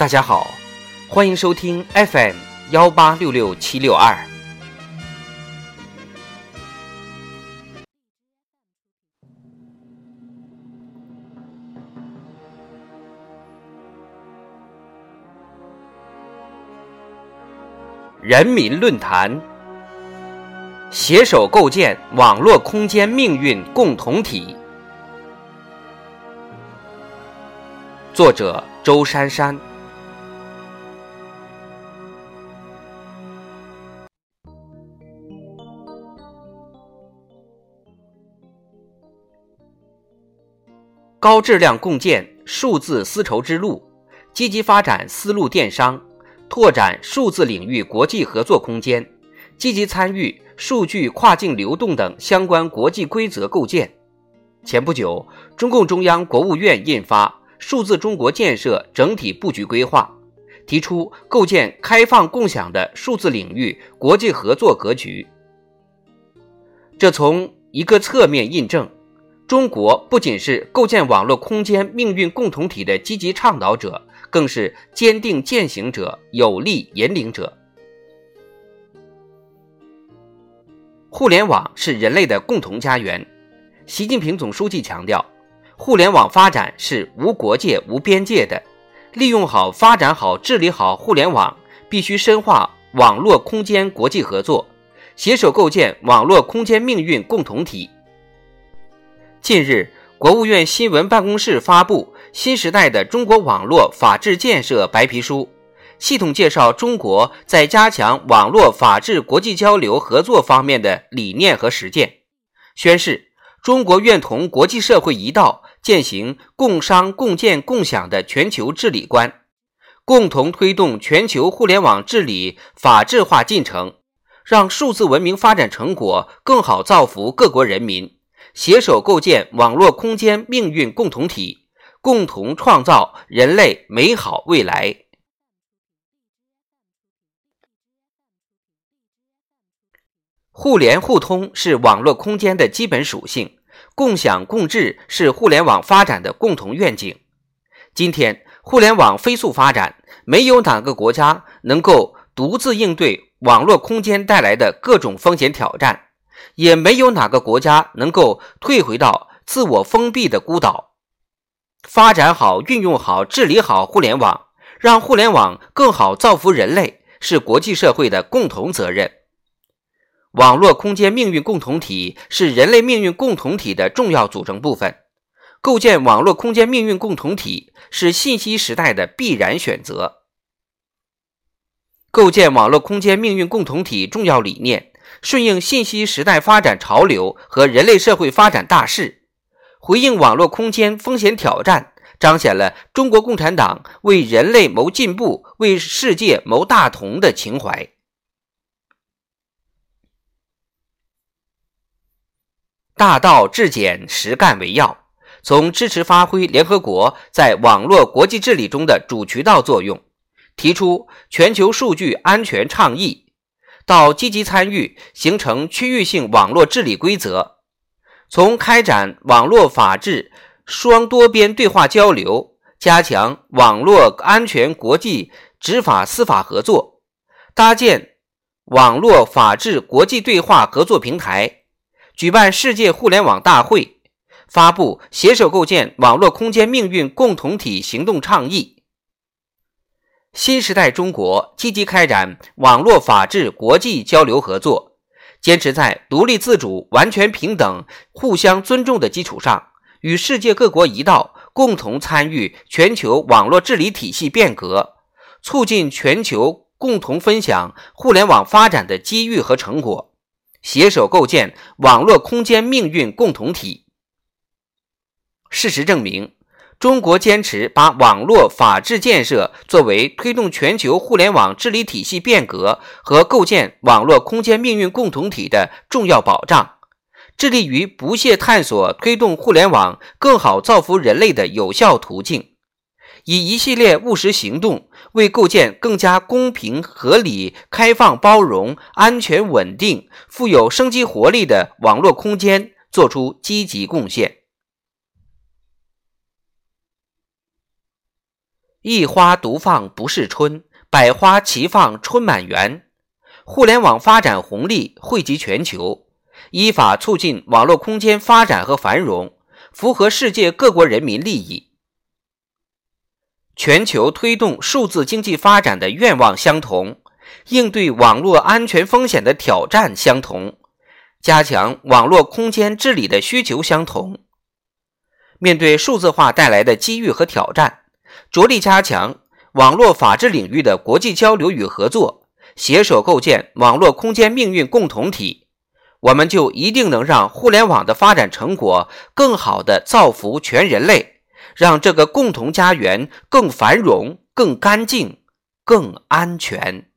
大家好，欢迎收听 FM 幺八六六七六二。人民论坛携手构建网络空间命运共同体。作者：周珊珊。高质量共建数字丝绸之路，积极发展丝路电商。拓展数字领域国际合作空间，积极参与数据跨境流动等相关国际规则构建。前不久，中共中央、国务院印发《数字中国建设整体布局规划》，提出构建开放共享的数字领域国际合作格局。这从一个侧面印证，中国不仅是构建网络空间命运共同体的积极倡导者。更是坚定践行者、有力引领者。互联网是人类的共同家园。习近平总书记强调，互联网发展是无国界、无边界的。利用好、发展好、治理好互联网，必须深化网络空间国际合作，携手构建网络空间命运共同体。近日，国务院新闻办公室发布。新时代的中国网络法治建设白皮书，系统介绍中国在加强网络法治国际交流合作方面的理念和实践，宣示中国愿同国际社会一道，践行共商共建共享的全球治理观，共同推动全球互联网治理法治化进程，让数字文明发展成果更好造福各国人民，携手构建网络空间命运共同体。共同创造人类美好未来。互联互通是网络空间的基本属性，共享共治是互联网发展的共同愿景。今天，互联网飞速发展，没有哪个国家能够独自应对网络空间带来的各种风险挑战，也没有哪个国家能够退回到自我封闭的孤岛。发展好、运用好、治理好互联网，让互联网更好造福人类，是国际社会的共同责任。网络空间命运共同体是人类命运共同体的重要组成部分。构建网络空间命运共同体是信息时代的必然选择。构建网络空间命运共同体重要理念，顺应信息时代发展潮流和人类社会发展大势。回应网络空间风险挑战，彰显了中国共产党为人类谋进步、为世界谋大同的情怀。大道至简，实干为要。从支持发挥联合国在网络国际治理中的主渠道作用，提出全球数据安全倡议，到积极参与形成区域性网络治理规则。从开展网络法治双多边对话交流，加强网络安全国际执法司法合作，搭建网络法治国际对话合作平台，举办世界互联网大会，发布携手构建网络空间命运共同体行动倡议。新时代中国积极开展网络法治国际交流合作。坚持在独立自主、完全平等、互相尊重的基础上，与世界各国一道，共同参与全球网络治理体系变革，促进全球共同分享互联网发展的机遇和成果，携手构建网络空间命运共同体。事实证明。中国坚持把网络法治建设作为推动全球互联网治理体系变革和构建网络空间命运共同体的重要保障，致力于不懈探索推动互联网更好造福人类的有效途径，以一系列务实行动为构建更加公平、合理、开放、包容、安全、稳定、富有生机活力的网络空间作出积极贡献。一花独放不是春，百花齐放春满园。互联网发展红利惠及全球，依法促进网络空间发展和繁荣，符合世界各国人民利益。全球推动数字经济发展的愿望相同，应对网络安全风险的挑战相同，加强网络空间治理的需求相同。面对数字化带来的机遇和挑战，着力加强网络法治领域的国际交流与合作。携手构建网络空间命运共同体，我们就一定能让互联网的发展成果更好地造福全人类，让这个共同家园更繁荣、更干净、更安全。